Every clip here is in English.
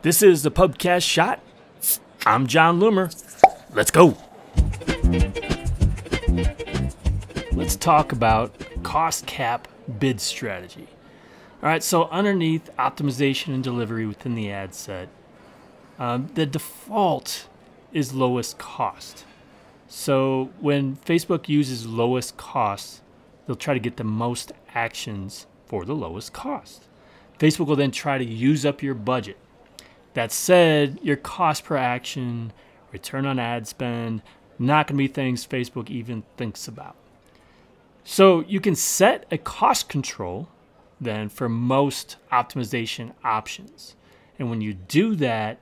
This is the Pubcast Shot. I'm Jon Loomer. Let's go. Let's talk about cost cap bid strategy. All right, so underneath optimization and delivery within the ad set, um, the default is lowest cost. So when Facebook uses lowest cost, they'll try to get the most actions for the lowest cost. Facebook will then try to use up your budget. That said, your cost per action, return on ad spend, not going to be things Facebook even thinks about. So you can set a cost control then for most optimization options. And when you do that,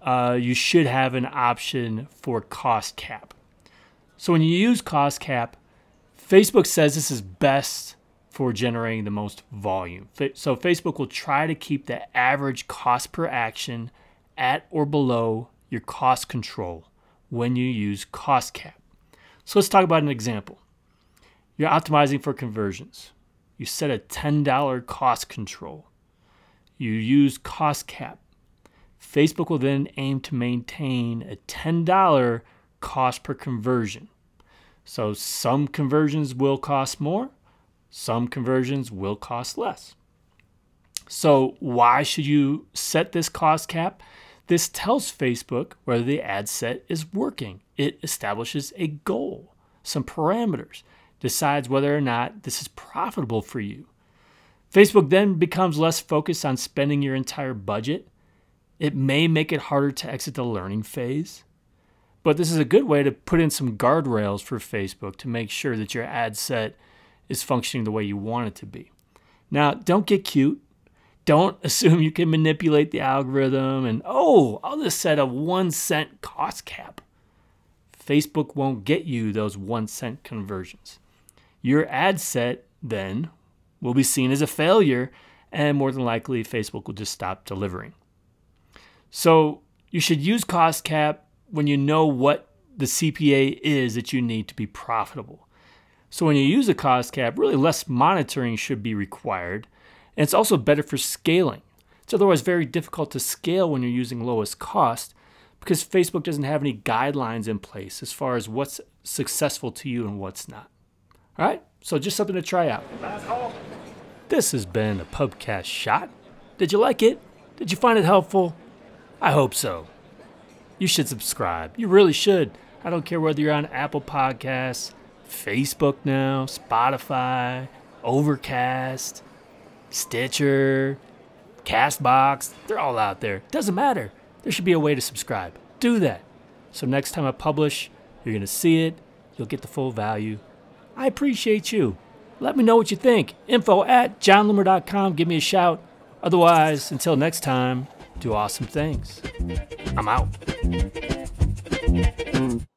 uh, you should have an option for cost cap. So when you use cost cap, Facebook says this is best for generating the most volume. So Facebook will try to keep the average cost per action at or below your cost control when you use cost cap. So let's talk about an example. You're optimizing for conversions. You set a $10 cost control. You use cost cap. Facebook will then aim to maintain a $10 cost per conversion. So some conversions will cost more, some conversions will cost less. So, why should you set this cost cap? This tells Facebook whether the ad set is working. It establishes a goal, some parameters decides whether or not this is profitable for you. Facebook then becomes less focused on spending your entire budget. It may make it harder to exit the learning phase. But this is a good way to put in some guardrails for Facebook to make sure that your ad set is functioning the way you want it to be. Now, don't get cute. Don't assume you can manipulate the algorithm and, oh, I'll just set a one cent cost cap. Facebook won't get you those one cent conversions your ad set then will be seen as a failure, and more than likely, Facebook will just stop delivering. So you should use cost cap when you know what the CPA is that you need to be profitable. So when you use a cost cap, really less monitoring should be required. And it's also better for scaling. It's otherwise very difficult to scale when you're using lowest cost because Facebook doesn't have any guidelines in place as far as what's successful to you and what's not. All right, so just something to try out. This has been a Pubcast shot. Did you like it? Did you find it helpful? I hope so. You should subscribe. You really should. I don't care whether you're on Apple Podcasts, Facebook now, Spotify, Overcast, Stitcher, Castbox. They're all out there. Doesn't matter. There should be a way to subscribe. Do that. So next time I publish, you're going to see it. You'll get the full value I appreciate you. Let me know what you think. Info at jonloomer.com. Give me a shout. Otherwise, until next time, do awesome things. I'm out.